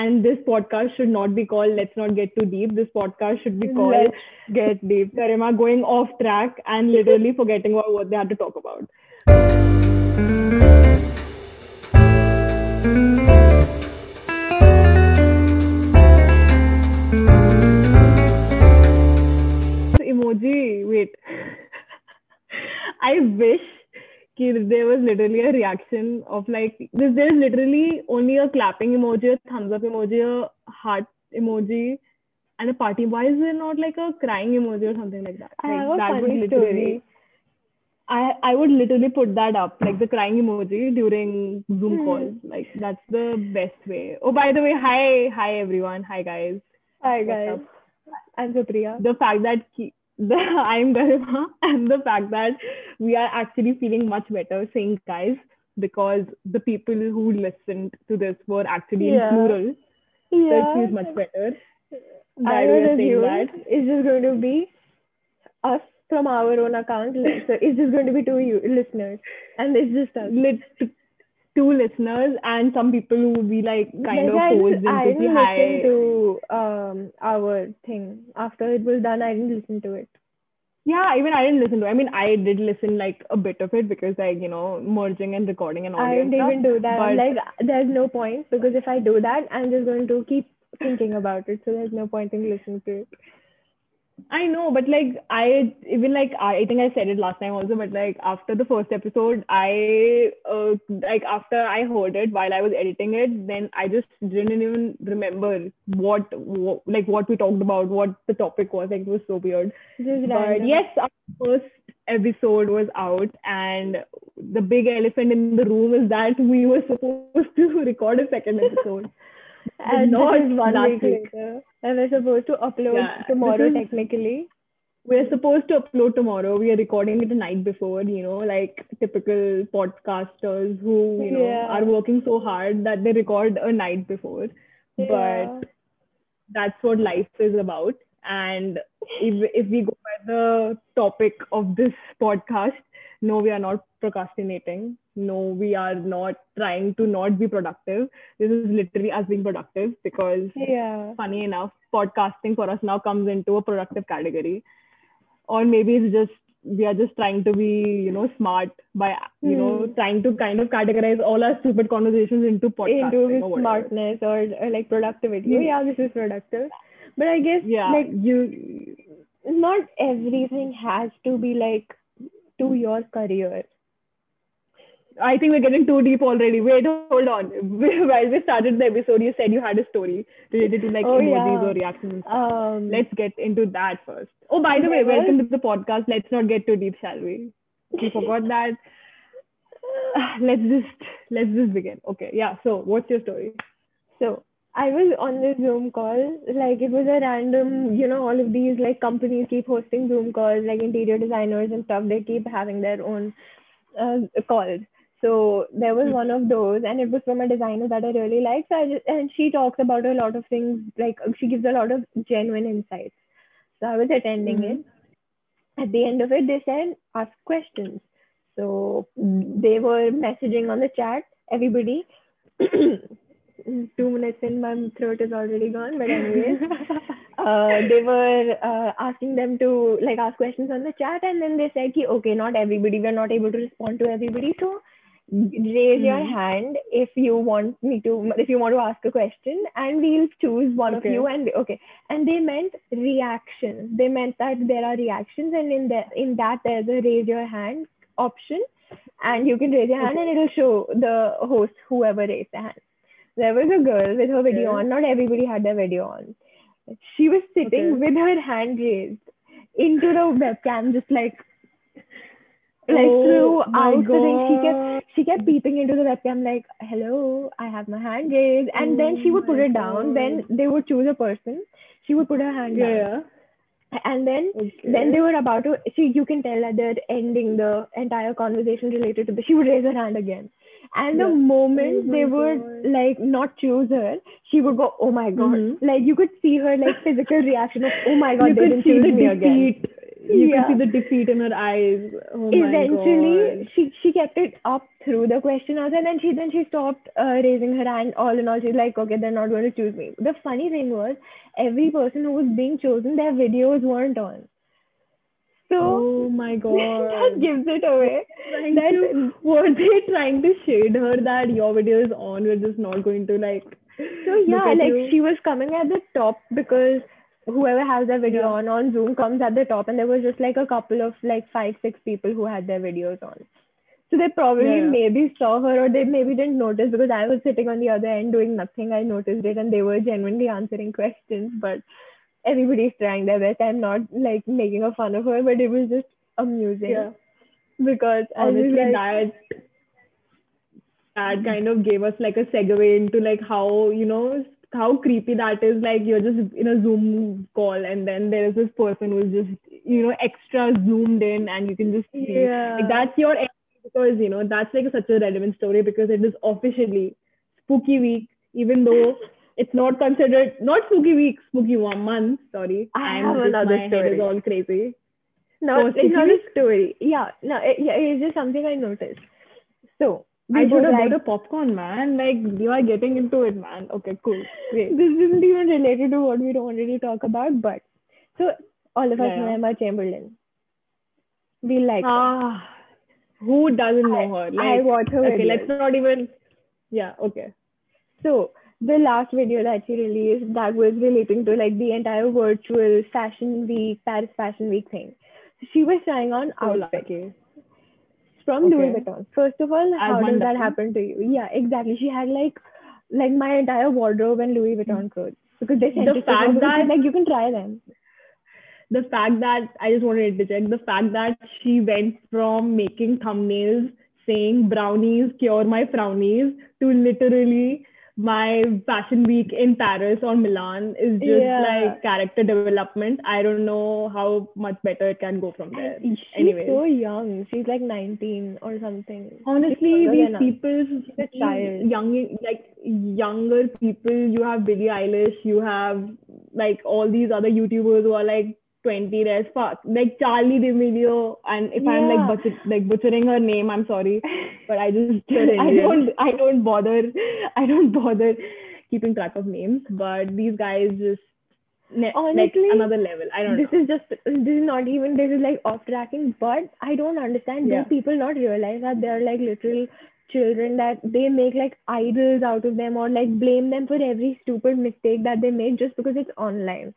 and this podcast should not be called Let's Not Get Too Deep. This podcast should be called Let's Get Deep. Garima going off track and literally forgetting about what they had to talk about. Emoji, wait. I wish there was literally a reaction of like this. There's literally only a clapping emoji, a thumbs up emoji, a heart emoji, and a party. Why is there not like a crying emoji or something like that? I have a that funny would literally. story. I I would literally put that up like the crying emoji during Zoom Hmm. calls. Like that's the best way. Oh, by the way, hi hi everyone, hi guys. Hi guys? I'm Supriya. the fact that he, the, I'm Garima and the fact that we are actually feeling much better saying guys because the people who listened to this were actually Yeah. in plural. So it feels much better. I would saying assume that. it's just going to be us from our own account. So it's just going to be two you listeners, and it's just us. Lit, two listeners and some people who would be like kind Like, of posed I into the didn't high. listen to um our thing after it was done. I didn't listen to it. Yeah, even I didn't listen to. it. I mean, I did listen like a bit of it because like you know merging and recording and all I didn't even do that. But- like, there's no point because if I do that, I'm just going to keep thinking about it. So there's no point in listening to it. I know, but like I even like I, I think I said it last time also, but like after the first episode, I uh, like after I heard it while I was editing it, then I just didn't even remember what, what like what we talked about, what the topic was. Like it was so weird. Just But random. yes, our first episode was out, and the big elephant in the room is that we were supposed to record a second episode. and not one last week. later. And we're supposed to upload Yeah, tomorrow is- technically. We're supposed to upload tomorrow. We are recording it the night before, you know, like typical podcasters who, you know, Yeah. are working so hard that they record a night before. Yeah. But that's what life is about. And if, if we go by the topic of this podcast, no, we are not procrastinating. No, we are not trying to not be productive. This is literally us being productive because yeah. funny enough, podcasting for us now comes into a productive category. Or maybe it's just we are just trying to be, you know, smart by you know Hmm. trying to kind of categorize all our stupid conversations into podcasting Into or smartness or, or like productivity. Hmm. Yeah, this is productive. But I guess Yeah, like you. not everything has to be like to your career. I think we're getting too deep already. Wait, hold on. While we started the episode, you said you had a story related to like Oh, emojis yeah. or reactions. Um, Let's get into that first. Oh, by the way, Well- welcome to the podcast. Let's not get too deep, shall we? We forgot that. let's just let's just begin. Okay, yeah. So, what's your story? So I was on this Zoom call, like it was a random, you know, all of these like companies keep hosting Zoom calls, like interior designers and stuff, they keep having their own uh, calls. So there was one of those, and it was from a designer that I really like. So I just, and she talks about a lot of things, like she gives a lot of genuine insights. So I was attending Mhm. it. At the end of it, they said ask questions. So they were messaging on the chat, everybody. Two minutes in, my throat is already gone. But anyways, uh, they were uh, asking them to like ask questions on the chat, and then they said, "Okay, not everybody. We're not able to respond to everybody. So raise your Mhm. hand if you want me to, if you want to ask a question, and we'll choose one Okay. of you." And okay, and they meant reaction. They meant that there are reactions, and in that in that there's a raise your hand option, and you can raise your hand, Okay. and it'll show the host whoever raised the hand. There was a girl with her video Okay. on. Not everybody had their video on. She was sitting with her hand raised into the webcam, just like like Oh throughout the thing. She kept she kept peeping into the webcam like, "Hello, I have my hand raised," and then Oh she would put it down. Then they would choose a person. She would put her hand Yeah, down, yeah. and then Okay. then they were about to. See, you can tell that they're ending the entire conversation related to this. She would raise her hand again. And the Yeah. moment Oh they would God. like not choose her, she would go, "Oh my god!" Mhm. Like you could see her like physical reaction of, "Oh my god, you they could didn't see choose the me again." You Yeah. could see the defeat in her eyes. Oh my Eventually, she she kept it up through the question answer, and then she then she stopped uh, raising her hand. All in all, she's like, okay, they're not going to choose me. The funny thing was, every person who was being chosen, their videos weren't on. So Oh my that god. gives it away. That to- were they trying to shade her that your video is on? We're just not going to like. So yeah, like you? she was coming at the top because whoever has their video Yeah. on on Zoom comes at the top, and there was just like a couple of like five six people who had their videos on. So they probably Yeah, maybe saw her or they maybe didn't notice because I was sitting on the other end doing nothing. I noticed it and they were genuinely answering questions, but everybody's trying their best. I'm not like making a fun of her, but it was just amusing Yeah. because Honestly, like, that that kind of gave us like a segue into like how you know how creepy that is. Like you're just in a Zoom call and then there is this person who's just you know extra zoomed in and you can just see. yeah, Like that's your because you know that's like such a relevant story because it is officially spooky week, even though it's not considered not spooky week, spooky one month. Sorry, I I'm have just- another my head is all crazy. No, Oh, it's not a story. Yeah, no, it, yeah, it's just something I noticed. So I should have like, bought a popcorn, man. Like you are getting into it, man. Okay, cool. Great. this isn't even related to what we wanted to talk about, but so all of us Yeah, know. Emma Chamberlain. We like her. Ah, who doesn't know her? Like, I watch her okay, videos. let's not even. Yeah, okay. So the last video that she released that was relating to like the entire virtual fashion week, Paris Fashion Week thing. She was trying on outfits lucky. From Louis Vuitton. First of all, how does that happen to you? Yeah, exactly. She had like like my entire wardrobe and Louis Vuitton mm. clothes because they sent The it fact she's that- like you can try them. The fact that I just wanted to check the fact that she went from making thumbnails saying brownies cure my frownies to literally my fashion week in Paris or Milan is just Yeah. like character development. I don't know how much better it can go from there. She's Anyways. so young. She's like 19 or something. Honestly, these people, young, like younger people. You have Billie Eilish. You have like all these other YouTubers who are like 20. There's fuck like Charli D'Amelio. And if I'm like butcher, like butchering her name, I'm sorry, but I just I don't I don't bother I don't bother keeping track of names. But these guys just ne- Honestly, like another level. I don't know. this is just this is not even this is like off tracking but i don't understand Yeah. do people not realize that they're like literal children that they make like idols out of them or like blame them for every stupid mistake that they make just because it's online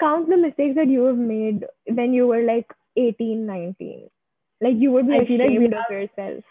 count the mistakes that you have made when you were like 18 19 like you would be I feel like we have- of yourself.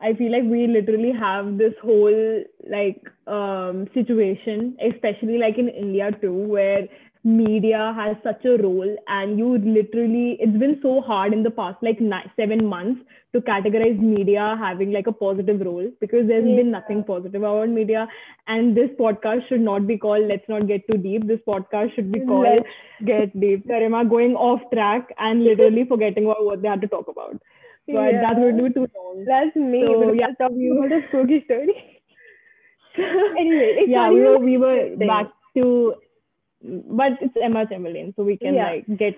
I feel like we literally have this whole like um situation, especially like in India too, where media has such a role and you literally it's been so hard in the past like nine, seven months to categorize media having like a positive role because there's Yeah. been nothing positive about media. And this podcast should not be called let's not get too deep. This podcast should be called Let's get deep. Garima going off track and literally forgetting about what they had to talk about. But Yeah. that would do too long. That's me. So, yeah. Talking about a spooky story. Anyway yeah, we were we were back to, but it's Emma Chamberlain, so we can Yeah. like get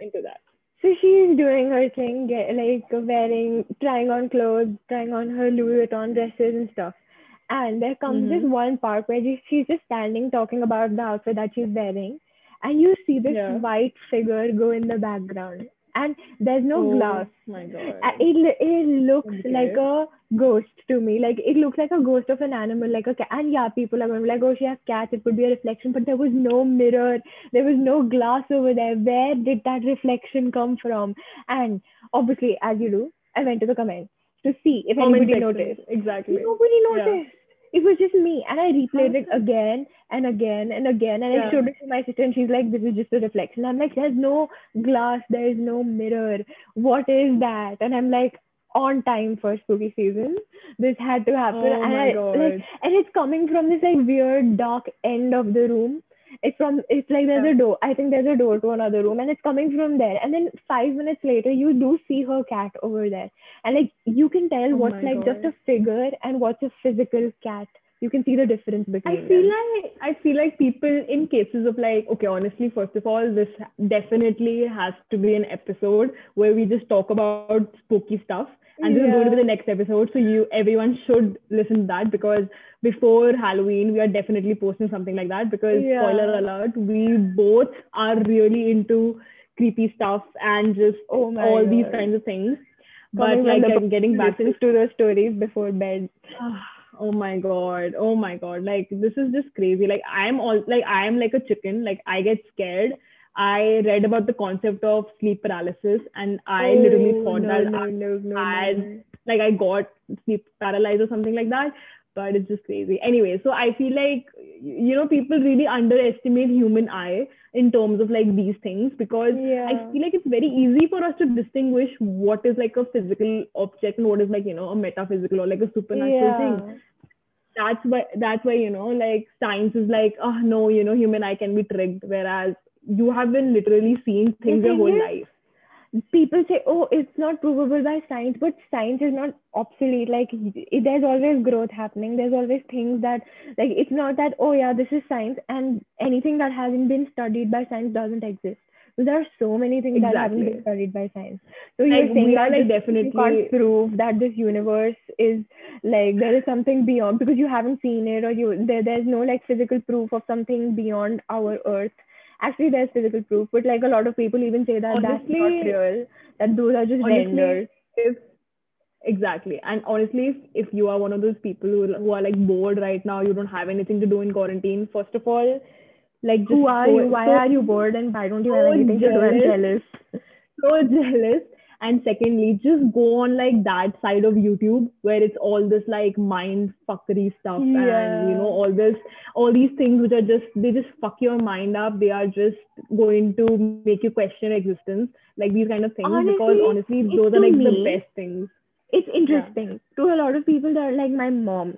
into that. So she's doing her thing, get, like wearing, trying on clothes, trying on her Louis Vuitton dresses and stuff. And there comes this Mhm. one part where she- she's just standing talking about the outfit that she's wearing, and you see this Yeah. white figure go in the background, and there's no oh glass. my god. Uh, It it looks Okay. like a ghost to me. Like it looks like a ghost of an animal, like a cat. And yeah, people are going to be like, "Oh, she has cats. It could be a reflection." But there was no mirror. There was no glass over there. Where did that reflection come from? And obviously, as you do, I went to the comments to see if Comment anybody section. noticed. Exactly. Nobody Yeah. It was just me, and I replayed it again and again and again, and I showed it to my sister, and she's like, "This is just a reflection." I'm like, "There's no glass, there is no mirror. What is that?" And I'm like, "On time for spooky season. This had to happen." Oh and my I, god. like, and it's coming from this like weird dark end of the room. It's from it's like there's a door. I think there's a door to another room, and it's coming from there. And then five minutes later, you do see her cat over there, and like you can tell Oh what's like just a figure and what's a physical cat you can see the difference between I feel them. like I feel like people in cases of like okay, honestly, first of all, this definitely has to be an episode where we just talk about spooky stuff, and this is going to be the next episode. So you everyone should listen to that because before Halloween we are definitely posting something like that because Yeah. spoiler alert, we both are really into creepy stuff and just Oh all these kinds of things. But Coming like from the I'm getting back to the stories before bed. oh my god oh my god like this is just crazy like i'm all like i am like a chicken like i get scared i read about the concept of sleep paralysis and i oh, literally Oh, thought no, that no, I, no, no, I- no. like i got sleep paralyzed or something like that but it's just crazy anyway so i feel like you know people really underestimate human eye in terms of like these things because Yeah. I feel like it's very easy for us to distinguish what is like a physical object and what is like, you know, a metaphysical or like a supernatural thing. That's why that's why, you know, like science is like, oh no, you know, human eye can be tricked, whereas you have been literally seeing things your whole is- life. people say, oh, it's not provable by science, but science is not obsolete. Like it, there's always growth happening. There's always things that like it's not that oh yeah, this is science, and anything that hasn't been studied by science doesn't exist. So there are so many things that haven't been studied by science. So you're Like, saying that like, definitely- can't prove that this universe is like there is something beyond because you haven't seen it or you there, there's no like physical proof of something beyond our earth actually there's physical proof but like a lot of people even say that that's not real that those are just Honestly, renders if exactly. And honestly if, if you are one of those people who, who are like bored right now you don't have anything to do in quarantine first of all like just who are so- you? Why so- are you bored and why don't you have so anything to do? I'm jealous. jealous. So jealous. And secondly, just go on like that side of YouTube where it's all this like mind fuckery stuff and you know all this all these things which are just they just fuck your mind up. They are just going to make you question existence, like these kind of things. because Honestly, honestly, those are like the best things. it's interesting to a lot of people that are like my mom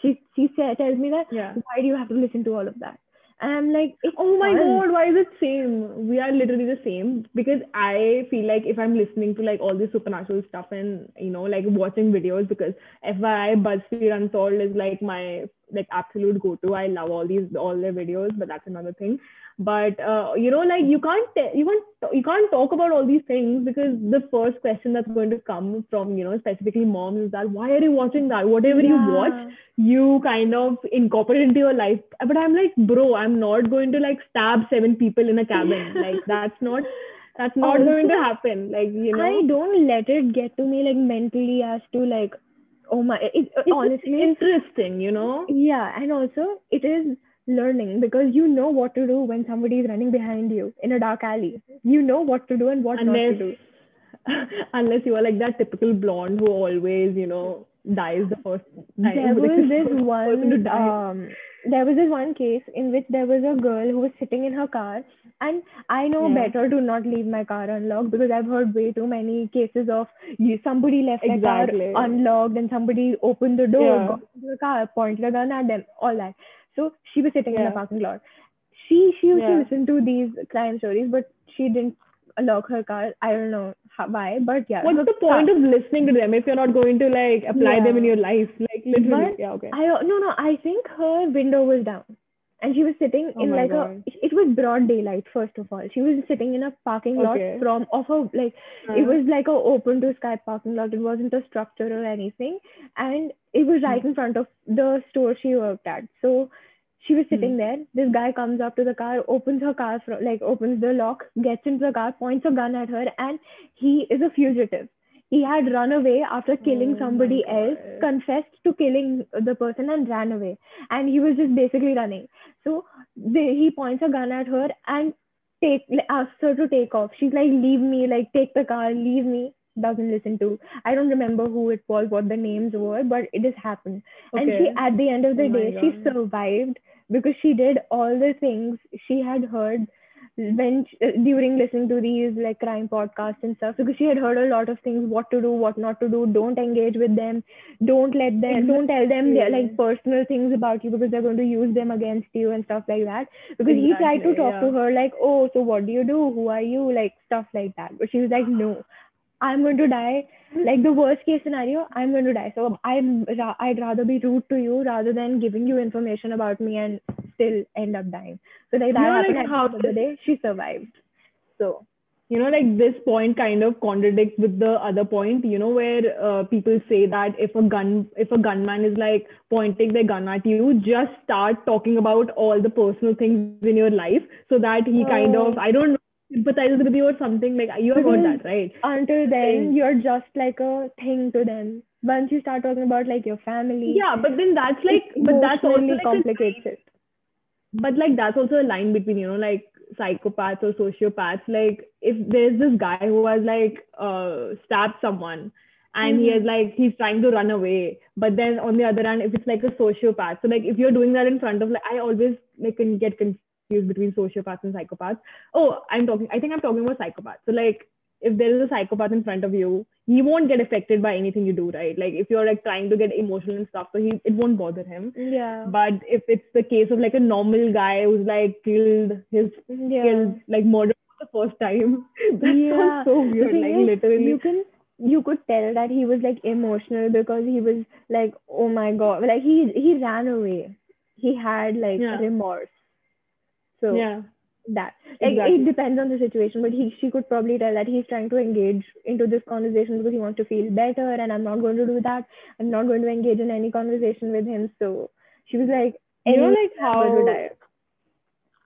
she she tells me that Yeah. why do you have to listen to all of that and i'm like Oh my fun. god, why is it same? We are literally the same because I feel like if I'm listening to like all this supernatural stuff and you know like watching videos because FYI BuzzFeed Unsolved is like my like absolute go-to. I love all these all their videos, but that's another thing. But uh, you know like you can't te- you can't you can't talk about all these things because the first question that's going to come from you know specifically moms is that why are you watching that? Whatever you watch you kind of incorporate into your life. But I'm like, bro, I'm not going to like stab seven people in a cabin. like that's not that's not Also, going to happen. Like, you know. I don't let it get to me like mentally as to like, oh my, it, it's honestly, interesting, you know? yeah, and also it is learning because you know what to do when somebody is running behind you in a dark alley. You know what to do and what not to do. unless you are like that typical blonde who always, you know, dies the first time. There was this the first person to one, um, there was this one case in which there was a girl who was sitting in her car, and I know Yeah. better to not leave my car unlocked because I've heard way too many cases of somebody left their Exactly. car unlocked and somebody opened the door, Yeah. got into the car, pointed a gun at them, all that. So she was sitting in the parking lot. She she used to listen to these crime stories, but she didn't lock her car. I don't know how, why, but yeah. What's the point of listening to them if you're not going to like apply them in your life? Like literally. But yeah, okay. I no no I think her window was down, and she was sitting Oh in like God. a. It was broad daylight first of all. She was sitting in a parking lot Okay. from of a like it Uh, was like a open to sky parking lot. It wasn't a structure or anything, and it was right in front of the store she worked at. So she was sitting there. This guy comes up to the car, opens her car, fro- like opens the lock, gets into the car, points a gun at her, and he is a fugitive. He had run away after killing Oh somebody else, confessed to killing the person, and ran away. And he was just basically running. So they, he points a gun at her and take asks her to take off. She's like, "Leave me! Like, take the car, leave me." Doesn't listen to. I don't remember who it was, what the names were, but it has happened. And she, at the end of the Oh day, she survived because she did all the things she had heard when uh, during listening to these like crime podcasts and stuff because she had heard a lot of things what to do what not to do don't engage with them don't let them don't tell them their like personal things about you because they're going to use them against you and stuff like that because he tried to Exactly, talk to her like oh so what do you do? Who are you? like stuff like that but she was like no I'm going to die. Like the worst case scenario, I'm going to die. So I'm ra- I'd rather be rude to you rather than giving you information about me and still end up dying. So like that You know, happened like how the day. She survived. So you know like this point kind of contradicts with the other point you know where uh, people say that if a gun if a gunman is like pointing their gun at you just start talking about all the personal things in your life so that he kind Oh. of i don't know sympathizes with you or something like you have heard that right until then, you're just like a thing to them. Once you start talking about like your family, yeah but then that's like but that's also emotionally like complicates it. but like that's also a line between you know like psychopaths or sociopaths like if there's this guy who has like uh stabbed someone and he Mhm. is like he's trying to run away but then on the other hand if it's like a sociopath so like if you're doing that in front of like i always like can get confused between sociopaths and psychopaths oh i'm talking i think i'm talking about psychopaths so like if there is a psychopath in front of you he won't get affected by anything you do right like if you're like trying to get emotional and stuff so he it won't bother him Yeah. but if it's the case of like a normal guy who's like killed his yeah. killed like murdered for the first time, that Yeah. sounds so weird. Like is, literally, you can you could tell that he was like emotional because he was like, oh my god, like he he ran away. He had like Yeah. remorse. So yeah, that like Exactly. it depends on the situation, but he she could probably tell that he's trying to engage into this conversation because he wants to feel better, and I'm not going to do that. I'm not going to engage in any conversation with him. So she was like, You know, like I'm going to how- die."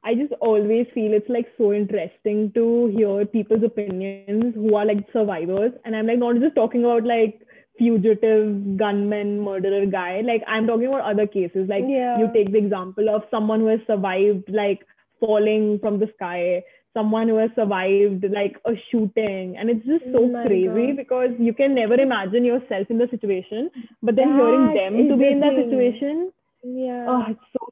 I I just always feel it's like so interesting to hear people's opinions who are like survivors, and I'm like not just talking about like fugitive gunman murderer guy. Like I'm talking about other cases. Like Yeah. you take the example of someone who has survived like falling from the sky someone who has survived like a shooting and it's just so Oh crazy God. because you can never imagine yourself in the situation but then hearing them to be in that situation Yeah. oh it's so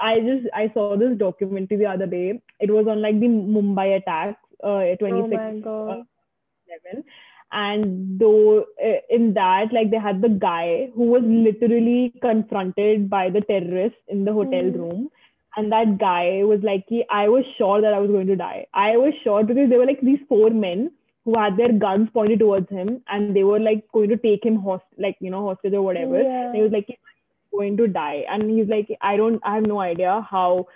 I just I saw this documentary the other day. It was on like the Mumbai attacks, uh, oh 26 my god. And though uh, in that, like they had the guy who was literally confronted by the terrorists in the hotel Mhm. room. And that guy was like, I was sure that I was going to die. I was sure because they were like these four men who had their guns pointed towards him and they were like going to take him host like, you know, hostage or whatever. Yeah. And he was like, going to die. And he's like, I don't, I have no idea how,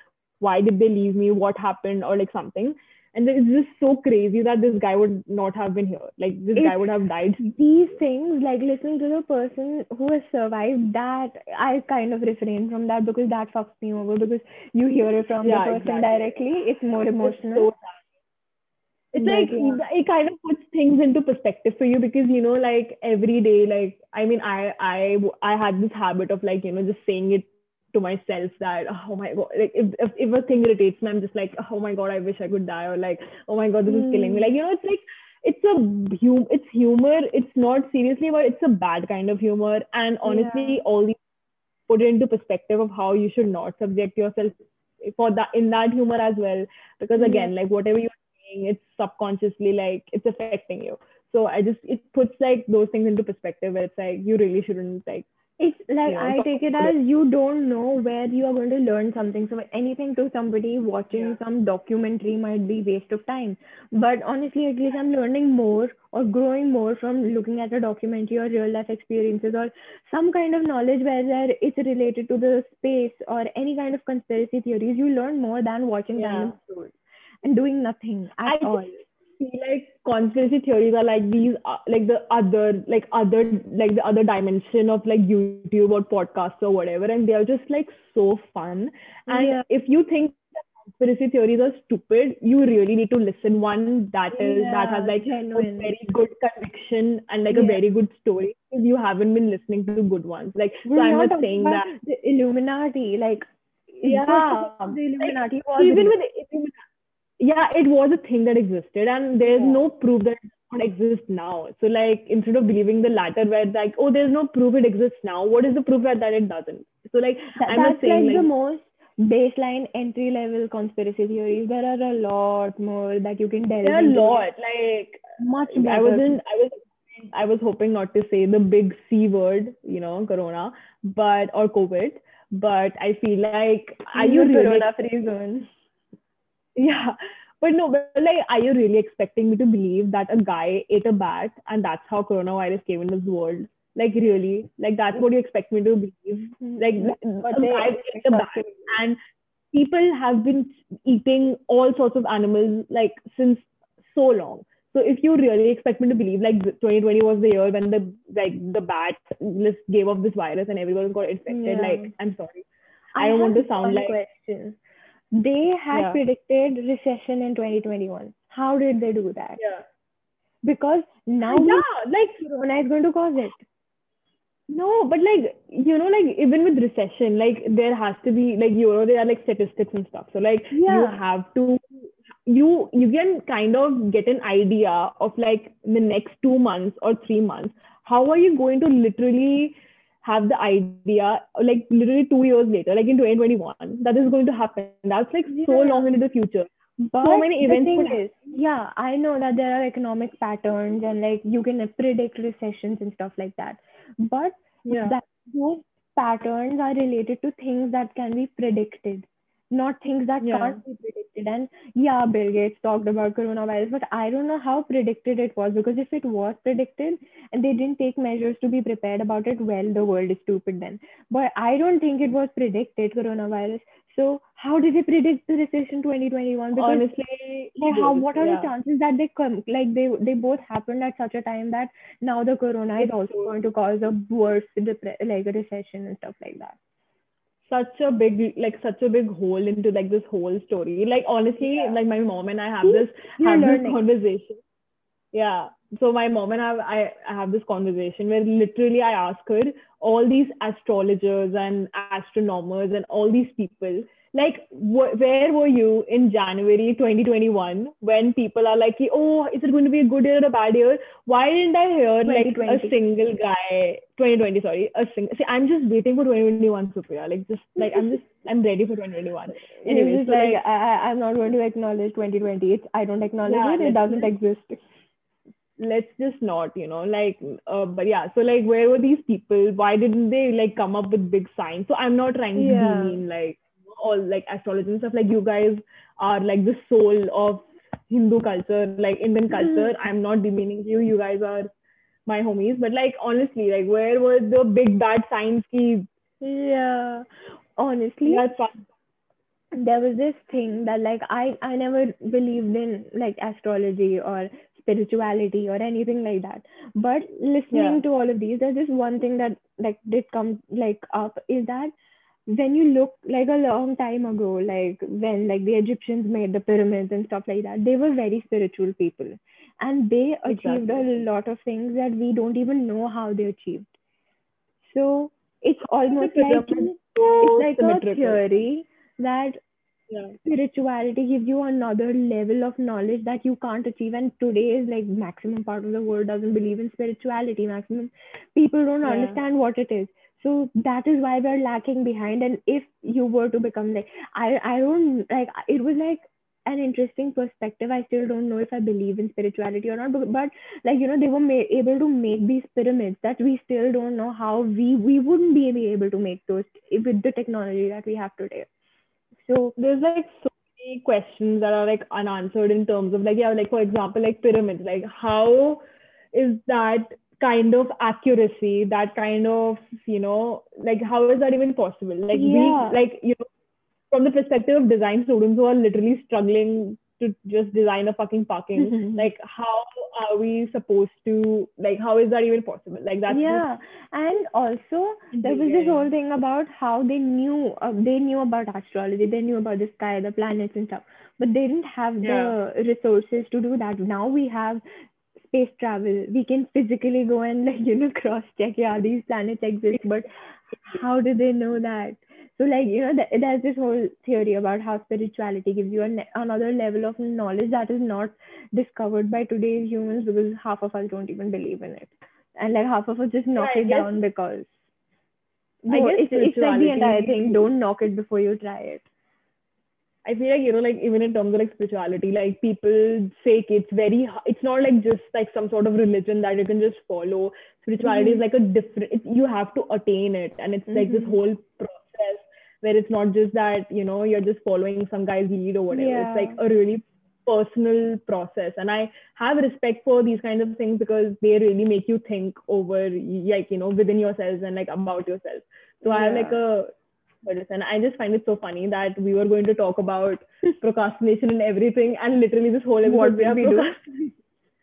why did they leave me? What happened? Or like something. And it's just so crazy that this guy would not have been here. Like this guy would have died. these things, like listening to the person who has survived that, I kind of refrain from that because that fucks me over because you hear it from Yeah, the person exactly. directly. It's more emotional It's so. It's like yeah. it kind of puts things into perspective for you because you know, like every day, like I mean, I I I had this habit of like you know just saying it to myself that oh my god, like if if, if a thing irritates me, I'm just like oh my god, I wish I could die or like oh my god, this is killing me. Mm. Like you know, it's like it's a hum it's humor. It's not seriously, but it's a bad kind of humor. And honestly, Yeah. all these put it into perspective of how you should not subject yourself for that in that humor as well because Yeah. again like whatever you're saying it's subconsciously like it's affecting you so i just it puts like those things into perspective where it's like you really shouldn't like It's like Yeah, I take it as you don't know where you are going to learn something. So anything to somebody watching Yeah. some documentary might be waste of time. But honestly, at least I'm learning more or growing more from looking at a documentary or real life experiences or some kind of knowledge whether it's related to the space or any kind of conspiracy theories. You learn more than watching Yeah. random shows and doing nothing I at all. Feel like conspiracy theories are like these uh, like the other like other like the other dimension of like youtube or podcasts or whatever and they are just like so fun and Yeah. if you think that conspiracy theories are stupid you really need to listen one that is that has Yeah, like a very good conviction and like a very good story if you haven't been listening to good ones like so We're i'm not saying that the Illuminati, like Yeah. the Illuminati was even with yeah it was a thing that existed and there's Yeah. no proof that it does not exist now so like instead of believing the latter where it's like oh there's no proof it exists now what is the proof that, that it doesn't so like i'm that's saying like, like the most baseline entry level conspiracy theories. There are a lot more that you can delve there are a lot like Much i wasn't i was i was hoping not to say the big c word you know corona but or covid but i feel like are you really corona free zone? Yeah But no, but like, are you really expecting me to believe that a guy ate a bat and that's how coronavirus came into this world? Like, really? Like, that's what you expect me to believe? Mm-hmm. Like, But a guy ate a bat and people have been eating all sorts of animals like since so long. So if you really expect me to believe like 2020 was the year when the like the bat just gave off this virus and everyone got infected, Yeah. like I'm sorry. I don't want to sound like- question. They had Yeah. predicted recession in 2021. How did they do that? Yeah. Because now Yeah, like Corona is going to cause it. No, but like you know, like even with recession, like there has to be like you know there are like statistics and stuff. So like you have to you you can kind of get an idea of like the next two months or three months, how are you going to literally have the idea like literally two years later, like in 2021, that is going to happen. That's like so long into the future. But many the events thing is, yeah, I know that there are economic patterns and like you can predict recessions and stuff like that. But Yeah. that those patterns are related to things that can be predicted, not things that Yeah. can't be predicted. And yeah, Bill Gates talked about coronavirus, but I don't know how predicted it was because if it was predicted and they didn't take measures to be prepared about it, well, the world is stupid then. But I don't think it was predicted coronavirus. So how did they predict the recession 2021? Because Honestly, like how what are yeah. the chances that they come like they they both happened at such a time that now the corona is also going to cause a worse depre- like a recession and stuff like that such a big like such a big hole into like this whole story. Like honestly Yeah. like my mom and i have this you're have this conversation. Yeah. So my mom and I, I i have this conversation where literally i ask her all these astrologers and astronomers and all these people like wh- where were you in january 2021 when people are like oh is it going to be a good year or a bad year? Why didn't i hear like a single guy 2020 sorry a single see i'm just waiting for 2021 Supriya. like just like i'm just i'm ready for 2021 Anyways, so, like, like- I, i'm not going to acknowledge 2020 it's i don't acknowledge Yeah, it. It doesn't exist. let's just not you know like uh, but yeah so like where were these people? Why didn't they like come up with big signs? So i'm not trying to be mean like all like astrology and stuff like you guys are like the soul of hindu culture like indian mm-hmm. culture. I'm not demeaning you. You guys are my homies. But like honestly like where were the big bad signs ki yeah. Honestly that's fun there was this thing that like I I never believed in like astrology or spirituality or anything like that. But listening Yeah. to all of these, there's this one thing that like did come like up is that when you look like a long time ago, like when like the Egyptians made the pyramids and stuff like that, they were very spiritual people. And they achieved a lot of things that we don't even know how they achieved. So it's almost The like it's like a theory that yeah spirituality gives you another level of knowledge that you can't achieve and today is like maximum part of the world doesn't believe in spirituality maximum people don't Yeah. understand what it is so that is why we're lacking behind. And if you were to become like i i don't like it was like an interesting perspective. I still don't know if i believe in spirituality or not. But, but like you know they were ma- able to make these pyramids that we still don't know how we we wouldn't be able to make those with the technology that we have today. So there's like so many questions that are like unanswered in terms of like yeah like for example like pyramids. Like how is that kind of accuracy that kind of you know like how is that even possible? Like Yeah. we like you know from the perspective of design students who are literally struggling to just design a fucking parking Mhm. like how are we supposed to like how is that even possible? Like that yeah. And also there was this whole thing about how they knew uh, they knew about astrology they knew about the sky the planets and stuff but they didn't have the resources to do that. Now we have space travel. We can physically go and like you know cross check yeah these planets exist but how do they know that? So like you know th- there's this whole theory about how spirituality gives you an, another level of knowledge that is not discovered by today's humans because half of us don't even believe in it. And like half of us just knock Yeah, it guess- down because I guess it's, it's like the entire thing. Don't knock it before you try it I feel like you know, like even in terms of like spirituality, like people say it's very, it's not like just like some sort of religion that you can just follow. Spirituality Mhm. is like a different. It, you have to attain it, and it's like this Mhm. whole process where it's not just that you know you're just following some guy's lead or whatever. Yeah. It's like a really personal process and i have respect for these kinds of things because they really make you think over like you know within yourselves and like about yourself so i have like a and i just find it so funny that we were going to talk about procrastination and everything and literally this whole episode What we we do.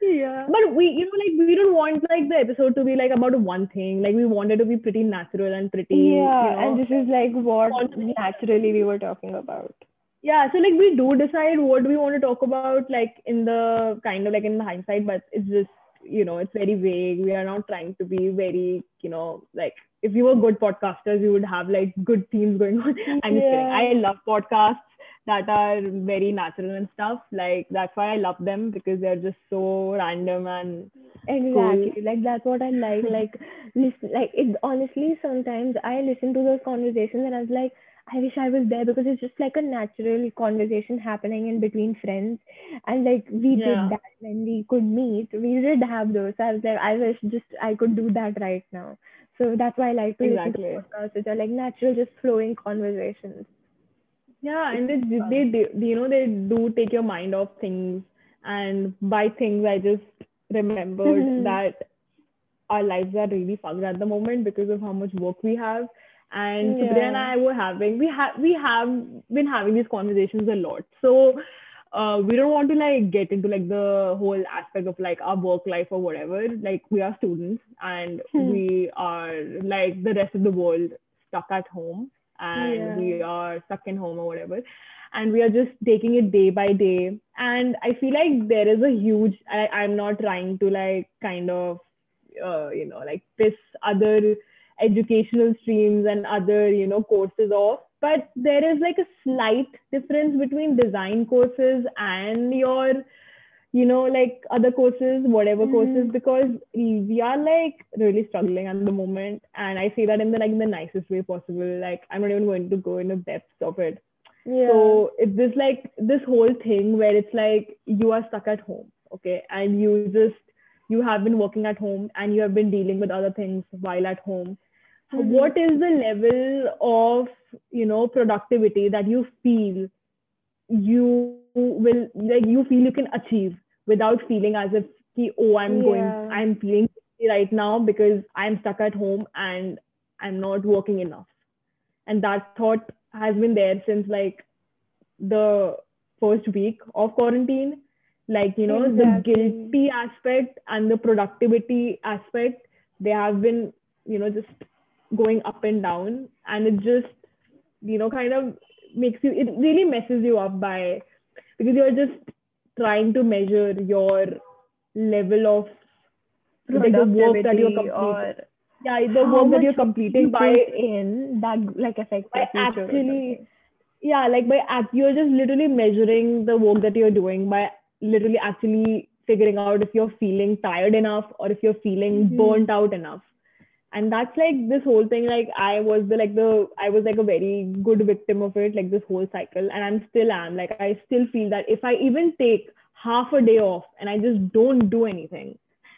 Yeah. but we you know like we don't want like the episode to be like about one thing like we wanted to be pretty natural and pretty Yeah, you know, and this is like what naturally we were talking about. yeah so like we do decide what we want to talk about like in the kind of like in the hindsight but it's just you know it's very vague we are not trying to be very you know like if you were good podcasters you would have like good themes going on i'm just kidding i love podcasts that are very natural and stuff like that's why i love them because they're just so random and Exactly. Like that's what I like. Like listen like it honestly sometimes I listen to those conversations and I was like, I wish I was there because it's just like a natural conversation happening in between friends. And like we Yeah. did that when we could meet. We did have those. So I was like, I wish just I could do that right now. So that's why I like to Exactly. listen to podcasts which are like natural, just flowing conversations. Yeah, and they, they, they, you know, they do take your mind off things. And by things, I just remembered Mhm. that our lives are really fucked at the moment because of how much work we have. And Supriya and I were having, we have, we have been having these conversations a lot. So uh, we don't want to like get into like the whole aspect of like our work life or whatever. Like we are students and Hmm. we are like the rest of the world stuck at home and Yeah. we are stuck in home or whatever and we are just taking it day by day and i feel like there is a huge I, i'm not trying to like kind of uh, you know like piss other educational streams and other you know courses off but there is like a slight difference between design courses and your you know like other courses whatever Mhm. courses because we are like really struggling at the moment and i say that in the like in the nicest way possible like i'm not even going to go into depths of it Yeah. so it's this like this whole thing where it's like you are stuck at home, okay, and you just you have been working at home and you have been dealing with other things while at home. Mhm. What is the level of you know productivity that you feel you will like you feel you can achieve without feeling as if ki, oh I'm going I'm feeling right now because I'm stuck at home and I'm not working enough. And that thought has been there since like the first week of quarantine. Like, you know, Exactly. the guilty aspect and the productivity aspect, they have been, you know, just going up and down. And it just, you know, kind of makes you, it really messes you up by, because you're just trying to measure your level of like the work that you're completing. or yeah, the work that you're you completing by in that like affects by your future or actually- yeah, like by act, you're just literally measuring the work that you're doing by literally actually figuring out if you're feeling tired enough or if you're feeling Mhm. burnt out enough. And that's like this whole thing. Like I was the like the I was like a very good victim of it, like this whole cycle, and I'm still am. Like I still feel that if I even take half a day off and I just don't do anything,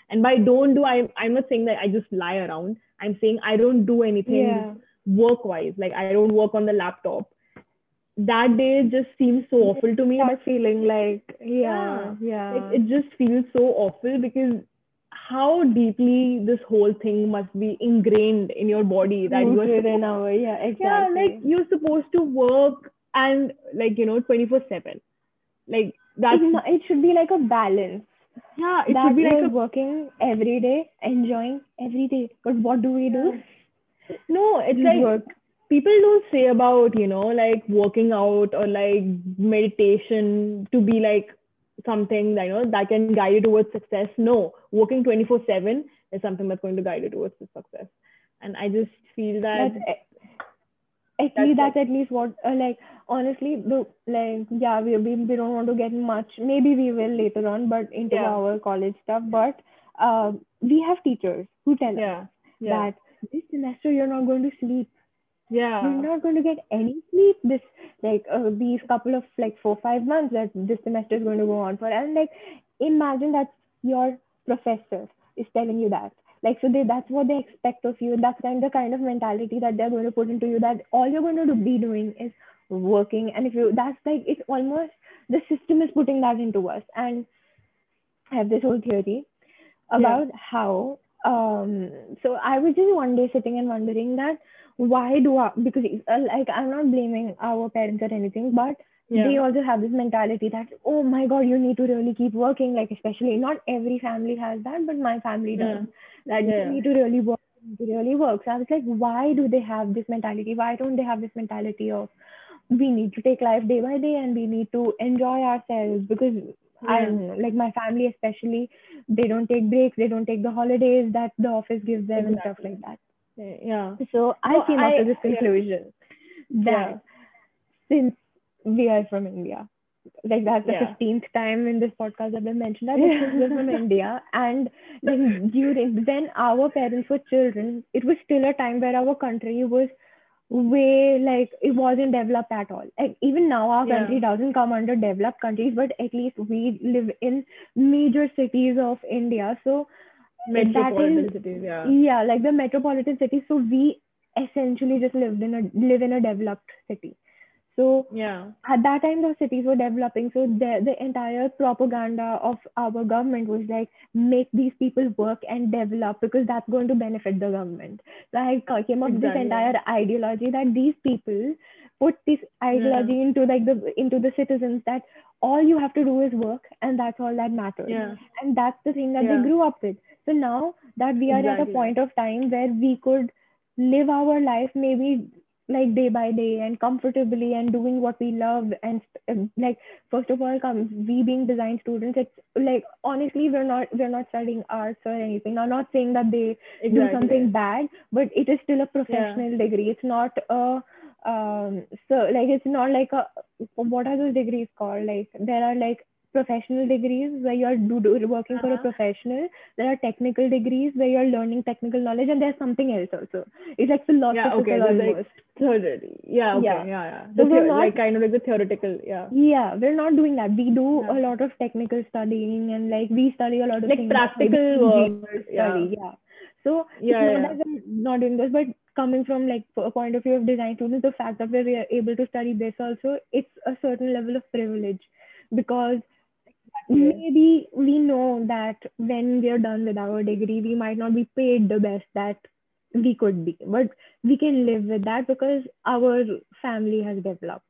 and by don't do, I I'm not saying that I just lie around. I'm saying I don't do anything Yeah. work wise like i don't work on the laptop that day just seems so awful to me but feeling like yeah, yeah. like it just feels so awful because how deeply this whole thing must be ingrained in your body that you are supposed, in our yeah, exactly. yeah like you're supposed to work and like you know 24 7 like that's it, should be like a balance. yeah it that should be like a working every day, enjoying every day. But what do we do? no it's We like work. people don't say about you know like working out or like meditation to be like something that you know that can guide you towards success. No working 24 7 is something that's going to guide you towards the success. And i just feel that That's at That's that's at least what uh, like honestly the like yeah we, we we don't want to get much. Maybe we will later on but into Yeah. our college stuff. But uh, we have teachers who tell us yeah yeah. that this semester you're not going to sleep yeah. You're not going to get any sleep this like uh, these couple of like four five months that this semester is going to go on for. And like imagine that your professor is telling you that. Like so they that's what they expect of you. That's kind of the kind of mentality that they're going to put into you that all you're going to be doing is working. And if you that's like it's almost the system is putting that into us. And i have this whole theory about yeah. how um so i was just one day sitting and wondering that why do I, because uh, like i'm not blaming our parents or anything but yeah. they also have this mentality that oh my god you need to really keep working like especially not every family has that but my family does yeah. that yeah. you need to really work to really work so i was like why do they have this mentality why don't they have this mentality of we need to take life day by day and we need to enjoy ourselves because yeah. I like my family especially they don't take breaks they don't take the holidays that the office gives them exactly. and stuff like that yeah so I came I, up to this conclusion yeah. that since we are from India like that's the yeah. 15th time in this podcast that I mentioned that yeah. we're from India and then during when our parents were children it was still a time where our country was way like it wasn't developed at all. Like even now our yeah. country doesn't come under developed countries, but at least we live in major cities of India. So metropolitan is, cities, yeah. Yeah, like the metropolitan cities. So we essentially just lived in a live in a developed city. So yeah, at that time those cities were developing. So the the entire propaganda of our government was like make these people work and develop because that's going to benefit the government. So I uh, came up with this entire ideology that these people put this ideology yeah. into like the into the citizens that all you have to do is work and that's all that matters. Yeah. And that's the thing that yeah. they grew up with. So now that we are exactly. at a point of time where we could live our life maybe like day by day and comfortably and doing what we love and um, like first of all come we being design students it's like honestly we're not we're not studying arts or anything i'm not saying that they exactly. do something bad but it is still a professional yeah. degree it's not a um so like it's not like a what are those degrees called like there are like professional degrees where you're do, do, working uh-huh. for a uh-huh. professional. There are technical degrees where you're learning technical knowledge, and there's something else also. It's like philosophical yeah, okay, almost. Like theory. Yeah, okay, yeah, yeah. yeah. The so not, like kind of like the theoretical, yeah. Yeah, we're not doing that. We do yeah. a lot of technical studying, and like we study a lot of like practical work. Yeah. Study, yeah. So yeah, yeah. not doing this, but coming from like a point of view of design students, the fact that we're able to study this also, it's a certain level of privilege. Because maybe we know that when we're done with our degree, we might not be paid the best that we could be, but we can live with that because our family has developed.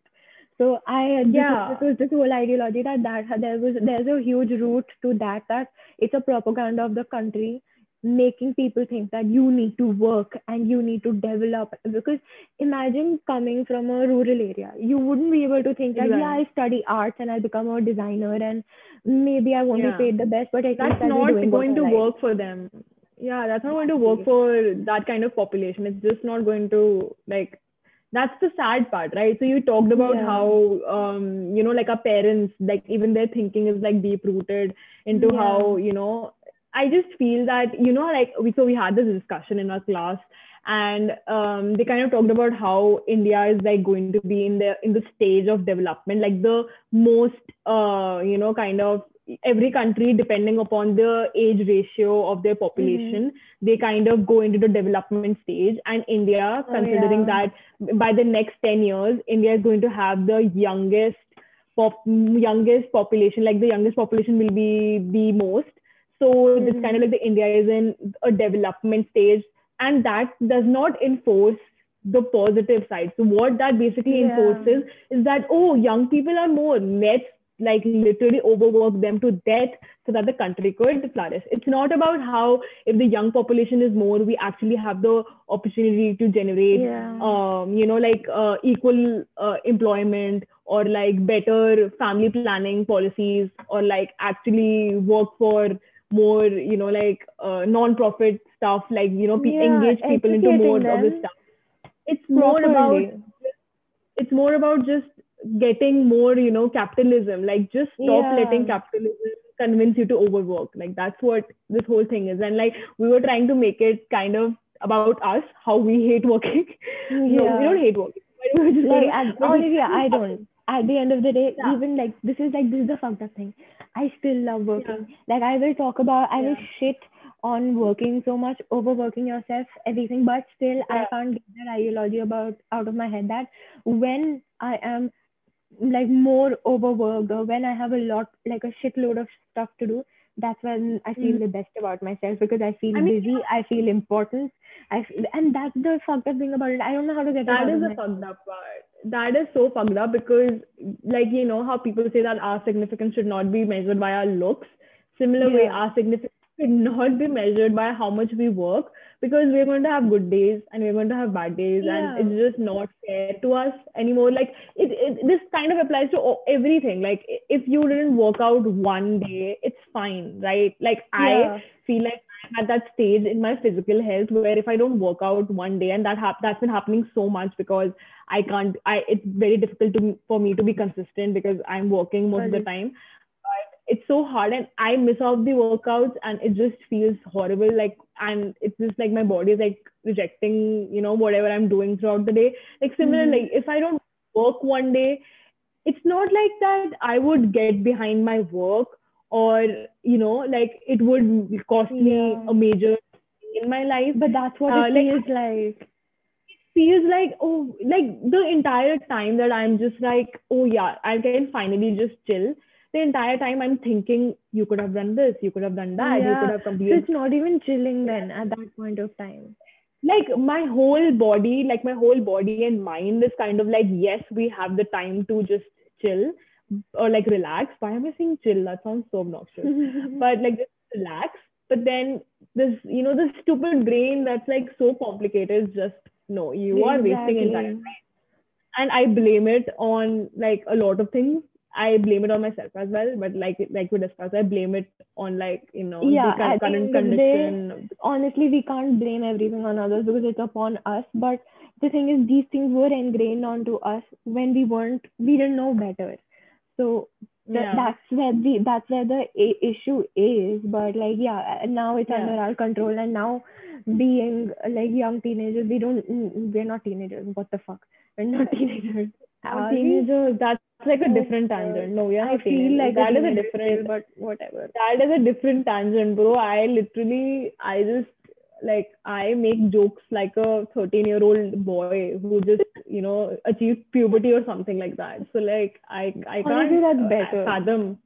So I yeah, this, was this whole ideology that that there was there's a huge root to that that it's a propaganda of the country making people think that you need to work and you need to develop. Because imagine coming from a rural area you wouldn't be able to think that yeah i study arts and i become a designer and maybe i won't yeah. be paid the best but that's not going to work for them. Yeah that's not going to work for that kind of population. It's just not going to like that's the sad part right? So you talked about yeah. how um you know like our parents like even their thinking is like deep rooted into yeah. how you know I just feel that, you know, like we, so we had this discussion in our class and um, they kind of talked about how India is like going to be in the, in the stage of development, like the most, uh, you know, kind of every country depending upon the age ratio of their population mm-hmm. they kind of go into the development stage and india oh, considering yeah. that by the next 10 years india is going to have the youngest pop youngest population like the youngest population will be the most so mm-hmm. this kind of like the India is in a development stage, and that does not enforce the positive side. So what that basically yeah. enforces is that oh, young people are more. Let's like literally overwork them to death so that the country could flourish. It's not about how if the young population is more, we actually have the opportunity to generate, yeah. um, you know, like uh, equal uh, employment or like better family planning policies or like actually work for more you know like uh, non-profit stuff like you know pe- yeah, engage people into more them. of this stuff. It's more about it's more about just getting more you know capitalism. Like just stop yeah. letting capitalism convince you to overwork. Like that's what this whole thing is. And like we were trying to make it kind of about us how we hate working. Yeah. no we don't hate working. Like, honestly, I don't at the end of the day, yeah. even like this is like this is the fucked up thing. I still love working. Yeah. Like I will talk about I will shit on working so much, overworking yourself, everything, but still I can't get that ideology about out of my head that when I am like more overworked or when I have a lot, like a shitload of stuff to do, that's when I feel Mm. the best about myself because I feel I mean, busy, I feel important, I feel, and that's the fucked up thing about it. I don't know how to get That of the fucked up part. That is so fucked up because, like, you know, how people say that our significance should not be measured by our looks. Similar way, our significance should not be measured by how much we work because we're going to have good days and we're going to have bad days, Yeah. and it's just not fair to us anymore. Like, it, it this kind of applies to everything. Like, if you didn't work out one day, it's fine, right? Like, Yeah. I feel like I'm at that stage in my physical health where if I don't work out one day, and that hap- that's been happening so much because I can't, I it's very difficult to for me to be consistent because I'm working most of the time. But it's so hard, and I miss out the workouts, and it just feels horrible. Like, and it's just like my body is like rejecting, you know, whatever I'm doing throughout the day. Like similar, Mhm. like if I don't work one day, it's not like that I would get behind my work or you know like it would cost me Yeah. a major in my life But that's what Uh, it like- feels like. It feels like oh like the entire time that i'm just like oh yeah i can finally just chill the entire time i'm thinking you could have done this you could have done that you could have completed So completed it's not even chilling then at that point of time. like my whole body like my whole body and mind is kind of like yes we have the time to just chill or like relax why am i saying chill that sounds so obnoxious but like just relax. But then this, you know, this stupid brain that's like so complicated is just no, you are wasting entire time. And I blame it on like a lot of things. I blame it on myself as well, but like like we discussed, I blame it on like you know Yeah, the current that they- condition. honestly, we can't blame everything on others because it's upon us. But the thing is, these things were ingrained onto us when we weren't, we didn't know better. So Yeah. that's where the that's where the a- issue is. But like, yeah, now it's Yeah. under our control, and now being like young teenagers, we don't, we're not teenagers. What the fuck? We're not teenagers. Our teenagers, that's like a Oh, different tangent. No, yeah I feel like that a is a different but whatever. that is a different tangent, bro. I literally, I just like I make jokes like a 13 year old boy who just you know achieved puberty or something like that. So like I I can't do that's uh, better. fathom.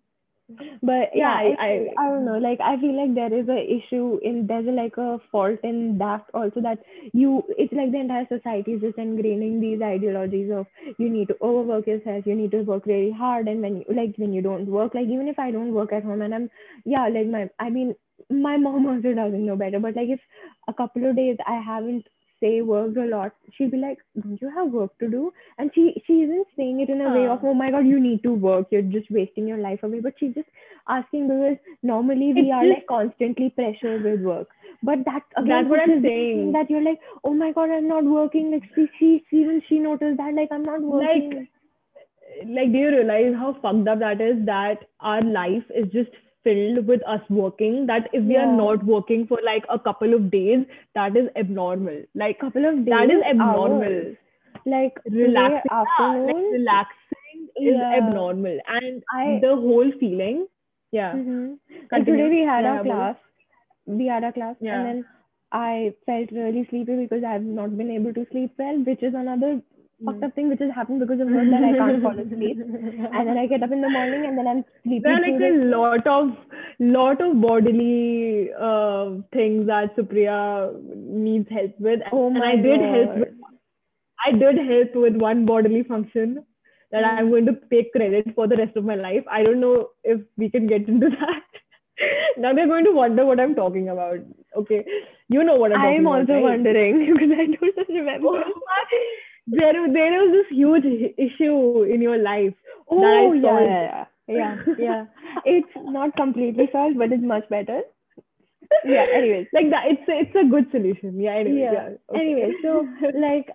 But Yeah, yeah, I- I, I don't know. Like I feel like there is a issue in there's a, like a fault in that also that you it's like the entire society is just ingraining these ideologies of you need to overwork yourself, you need to work very hard, and when you like when you don't work, like even if I don't work at home and I'm yeah, like my I mean my mom also doesn't know better, but like if a couple of days I haven't say worked a lot, she'll be like, Don't you have work to do? And she she isn't saying it in a way of, Oh my god, you need to work, you're just wasting your life away. But she's just asking because normally we It's are just- like constantly pressured with work. But that's again That's what I'm saying. That you're like, Oh my god, I'm not working. Like she, she even she noticed that like I'm not working. Like like do you realize how fucked up that is? That our life is just filled with us working. That if we are not working for like a couple of days, that is abnormal. Like couple of days. that is abnormal. hours. Like relaxing, yeah, like relaxing is Yeah. abnormal, and I- the whole feeling, yeah, Mm-hmm. Like today we had Yeah, our class. We had our class, Yeah. and then I felt really sleepy because I've not been able to sleep well, which is another fucked up thing which has happened because of work that I can't fall asleep. And then I get up in the morning and then I'm sleeping. there are like a the lot of lot of bodily uh, things that Supriya needs help with, Oh and my I did help. With, I did help with one bodily function that Mm. I'm going to take credit for the rest of my life. I don't know if we can get into that. now they're going to wonder what I'm talking about. Okay, you know what I'm talking I'm about. also right? wondering because I don't remember. There, there was this huge issue in your life. Oh that I oh, yeah, yeah, yeah, yeah. It's not completely solved, but it's much better. Yeah. Anyways, Like that, it's a, it's a good solution. Yeah. Anyway, Yeah. yeah. okay. anyway, so like,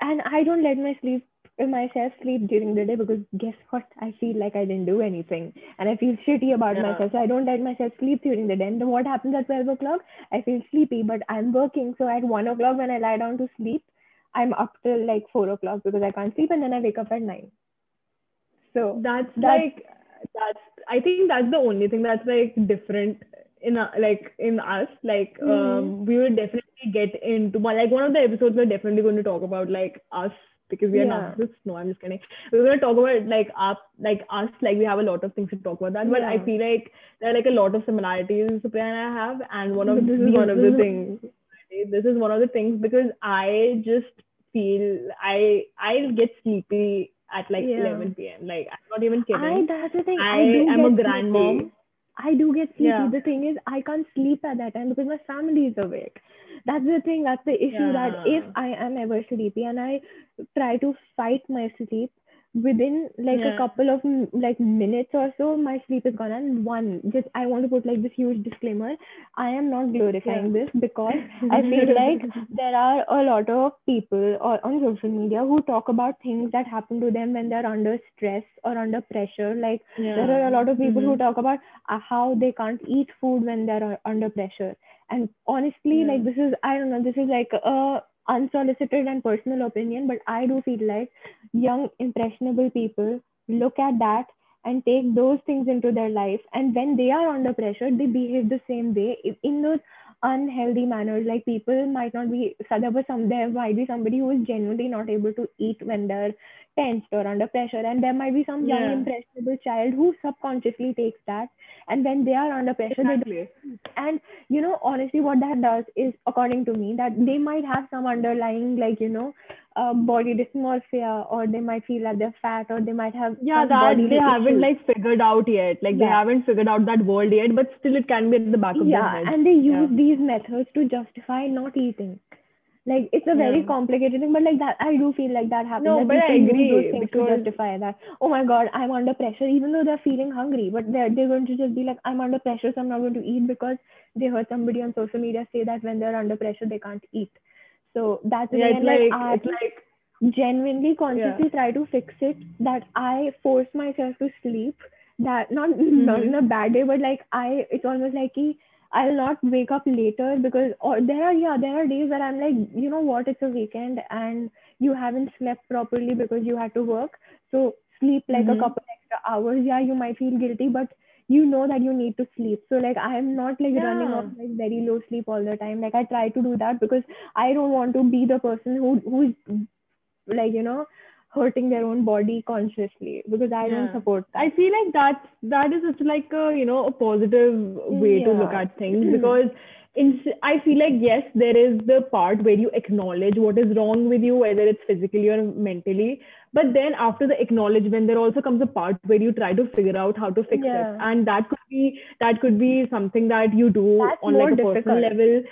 and I don't let my sleep myself sleep during the day because guess what? I feel like I didn't do anything, and I feel shitty about Yeah. myself. So I don't let myself sleep during the day. And then what happens at twelve o'clock? I feel sleepy, but I'm working. So at one o'clock when I lie down to sleep, I'm up till like four o'clock because I can't sleep, and then I wake up at nine. So that's, That's- like that's. I think that's the only thing that's like different in a, like in us. Like Mhm. um, we will definitely get into like one of the episodes we're definitely going to talk about like us because we are Yeah. narcissists. No, I'm just kidding. We're gonna talk about like us, like us, like we have a lot of things to talk about that. But I feel like there are like a lot of similarities Supriya and I have, and one of this is one of the this is- This is one of the things because I just feel I I get sleepy at like Yeah. 11 p.m. Like I'm not even kidding. I that's the thing. I, I do am a grandmom. sleepy. I do get sleepy. Yeah. The thing is, I can't sleep at that time because my family is awake. That's the thing. That's the issue. That if I am ever sleepy and I try to fight my sleep, within like a couple of like minutes or so, my sleep is gone. And one, just I want to put like this huge disclaimer. I am not glorifying this because I feel like there are a lot of people or on social media who talk about things that happen to them when they're under stress or under pressure. Like there are a lot of people who Mhm. talk about uh, how they can't eat food when they're u- under pressure. And honestly, Yeah. like this is I don't know, this is like a unsolicited and personal opinion, but I do feel like young impressionable people look at that and take those things into their life. And when they are under pressure they behave the same way. In those unhealthy manners like people might not be there some there might be somebody who is genuinely not able to eat when they're tensed or under pressure and there might be some young Yeah. impressionable child who subconsciously takes that and when they are under pressure they Exactly. and you know honestly what that does is according to me that they might have some underlying like you know uh, body dysmorphia or they might feel that they're fat or they might have Yeah, that they haven't like figured out yet. Like they haven't figured out that world yet, but still it can be at the back of yeah their head. and they use Yeah. these methods to justify not eating like it's a very Yeah. complicated thing but like that i do feel like that happens No, that but I agree, those things to because- justify that oh my god i'm under pressure even though they're feeling hungry but they're, they're going to just be like i'm under pressure so i'm not going to eat because they heard somebody on social media say that when they're under pressure they can't eat so that's Yeah, And, like I it's like genuinely consciously try to fix it that i force myself to sleep that not not Mhm. in a bad way but like i it's almost like i'll not wake up later because or there are yeah there are days where i'm like you know what it's a weekend and you haven't slept properly because you had to work so sleep like Mhm. a couple extra hours yeah you might feel guilty but you know that you need to sleep. So like i'm not like running off like very low sleep all the time. Like i try to do that because i don't want to be the person who who's like you know hurting their own body consciously because i don't support that. I feel like that's that is such like a you know a positive way to look at things because in I feel like yes there is the part where you acknowledge what is wrong with you whether it's physically or mentally but then after the acknowledgement there also comes a part where you try to figure out how to fix Yeah. it and that could be that could be something that you do That's on like a personal level.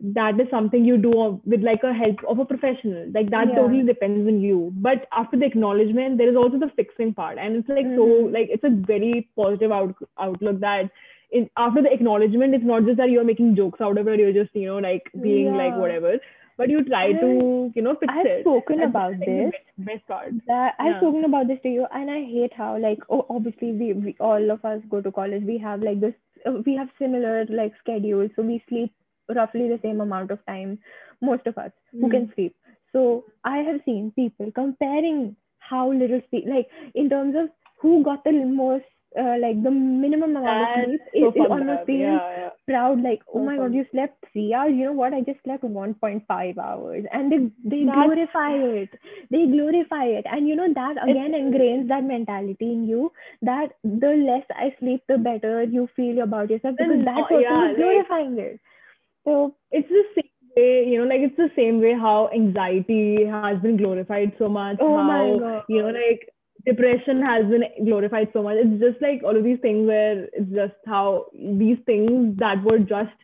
That is something you do with like a help of a professional. Like that Yeah. totally depends on you. But after the acknowledgement there is also the fixing part. And it's like so Mhm. like it's a very positive out- outlook that in, after the acknowledgement it's not just that you're making jokes out of it you're just you know like being like whatever but you try to you know fix I've it spoken That's, about I think, the this. best, part that I've Yeah. spoken about this to you, and I hate how like oh obviously we, we all of us go to college. We have like this uh, we have similar like schedules, so we sleep roughly the same amount of time. Most of us who Mm. can sleep. So I have seen people comparing how little sleep, like in terms of who got the most. Uh, like the minimum amount of sleep, so it almost feels yeah, yeah. proud like oh So my god you slept three hours. You know what? I just slept 1.5 hours. And they they That's- glorify it. They glorify it. And you know that again ingrains that mentality in you that the less i sleep the better you feel about yourself because that person yeah, is like- glorifying it. So it's the same way, you know, like it's the same way how anxiety has been glorified so much. Oh how, my God. you know, like depression has been glorified so much. It's just like all of these things where it's just how these things that were just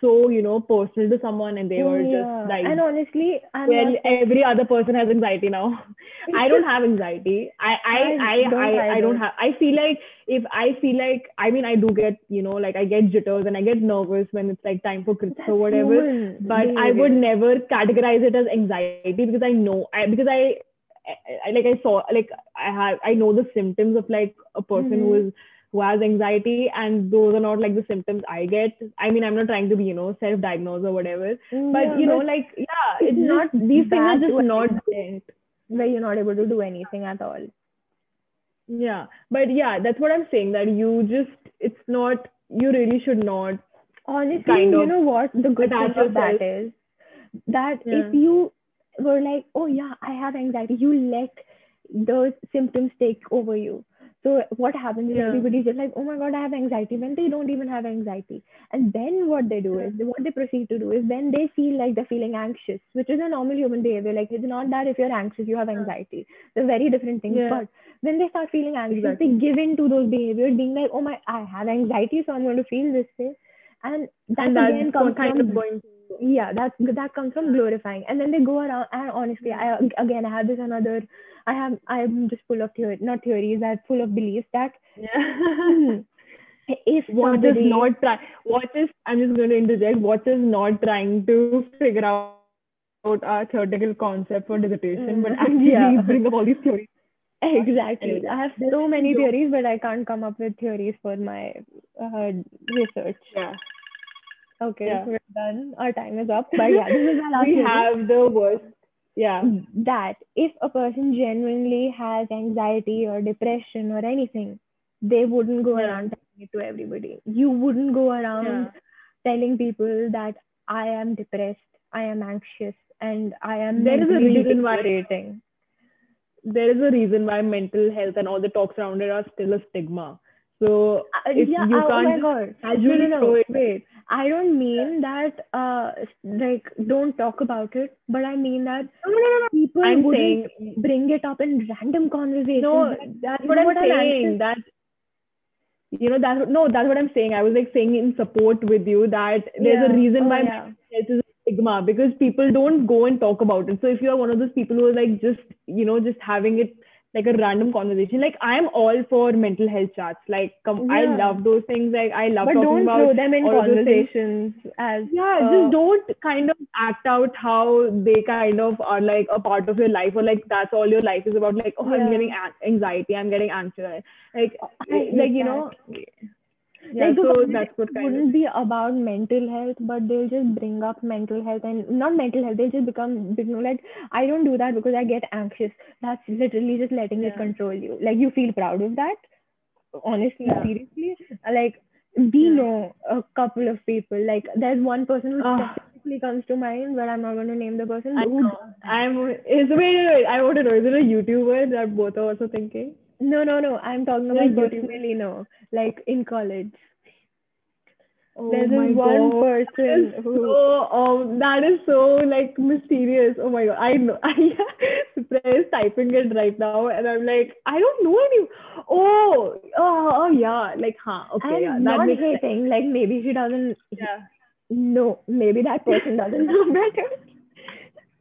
so, you know, personal to someone and they were yeah. just like and honestly i'm well, every other person has anxiety now. I don't have anxiety. I I I I don't I, I, don't have. I feel like if I feel like I mean I do get you know like I get jitters and I get nervous when it's like time for crits or whatever. human But I would never categorize it as anxiety because I know I because I, I like I saw like I have I know the symptoms of like a person who Mhm. is who has anxiety and those are not like the symptoms I get. I mean I'm not trying to be you know self-diagnosed or whatever but you know like yeah it's it's not these things are just not extent where you're not able to do anything at all yeah but yeah that's what i'm saying that you just it's not you really should not honestly kind you of know what the good thing of that is that Yeah. if you were like, oh yeah, I have anxiety. You let those symptoms take over you. So what happens is Yeah. everybody's just like, oh my god, I have anxiety when they don't even have anxiety. And then what they do is what they proceed to do is then they feel like they're feeling anxious, which is a normal human behavior. Like it's not that if you're anxious, you have anxiety. They're very different things. Yeah. But when they start feeling anxious, Exactly. they give in to those behaviors, being like, oh my, I have anxiety, so I'm going to feel this way. And that and again that's comes kind from of going to yeah that that comes from glorifying. And then they go around and honestly i again i have this another i have i'm just full of theory not theories i'm full of beliefs that yeah. if what is somebody not try what is i'm just going to interject what is not trying to figure out a theoretical concept for dissertation but Mm, actually yeah. bring up all these theories? Exactly. I have so many theories but i can't come up with theories for my uh, research. Yeah okay Yeah. we're done our time is up but yeah this is my last we have the worst yeah that if a person genuinely has anxiety or depression or anything, they wouldn't go Yeah. around telling it to everybody. You wouldn't go around Yeah. telling people that I am depressed, I am anxious, and I am There is a reason why- deteriorating. there is a reason why mental health and all the talks around it are still a stigma so Uh, if yeah, you oh can't god. No, casually no, no. throw it Wait. I don't mean that uh like don't talk about it, but I mean that no, no, no, people i'm wouldn't saying bring it up in random conversations. No, that- that's what I'm what saying. That you know that no, that's what I'm saying. I was like saying in support with you that there's Yeah. a reason Oh, why yeah. a stigma because people don't go and talk about it. So if you are one of those people who are like just you know just having it like a random conversation, like I'm all for mental health chats. Like come, I love those things. Like I love but talking don't throw them in all of those things. conversations as yeah uh, just don't kind of act out how they kind of are like a part of your life or like that's all your life is about like oh i'm Yeah. getting anxiety i'm getting anxious like I like you that. know yeah like so that's what kind wouldn't be about mental health but they'll just bring up mental health and not mental health they'll just become you know like i don't do that because i get anxious that's literally just letting it control you like you feel proud of that honestly Yeah. seriously like we Yeah. know a couple of people like there's one person who ah. specifically comes to mind but i'm not going to name the person I know. I'm. is wait, wait, wait, I want to know is it a YouTuber that both are also thinking? No no no i'm talking Like about YouTube- personally no like in college Oh There's this one God. person That who so um that is so like mysterious. Oh my god. I know I Supriya is typing it right now and I'm like, I don't know any oh oh oh yeah. Like huh, okay, I'm yeah. That not makes sense. hating. Like maybe she doesn't. Yeah. No, maybe that person doesn't know better.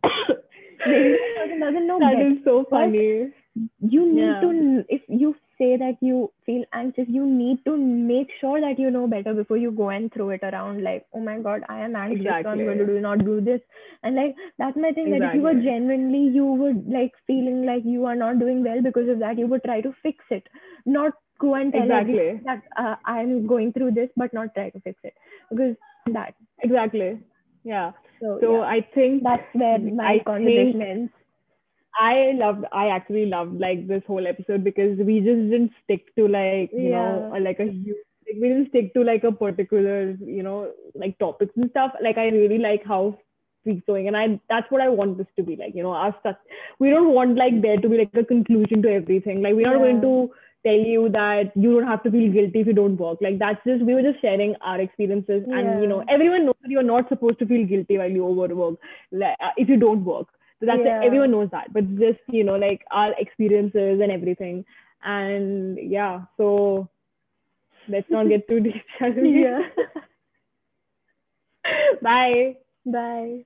maybe that person doesn't know That better. is so But funny. You need Yeah. to. If you say that you feel anxious, you need to make sure that you know better before you go and throw it around. Like, oh my god, I am anxious, so I'm going to do not do this. And like that's my thing. That if you were genuinely, you would like feeling like you are not doing well because of that, you would try to fix it, not go and tell Exactly. that uh, I'm going through this, but not try to fix it because that. Exactly. Yeah. So, So yeah, I think that's where my I conversation think- ends. I loved I actually loved like this whole episode because we just didn't stick to like you know like a huge like we didn't stick to like a particular you know like topics and stuff. Like I really like how we going and I that's what I want this to be like you know us we don't want like there to be like a conclusion to everything. Like we're not going to tell you that you don't have to feel guilty if you don't work. Like that's just we were just sharing our experiences and you know everyone knows that you're not supposed to feel guilty while you overwork. Like, uh, if you don't work so that's Yeah. everyone knows that, but just you know, like our experiences and everything. And yeah, so let's not get too deep. shall we? Yeah. Bye. Bye.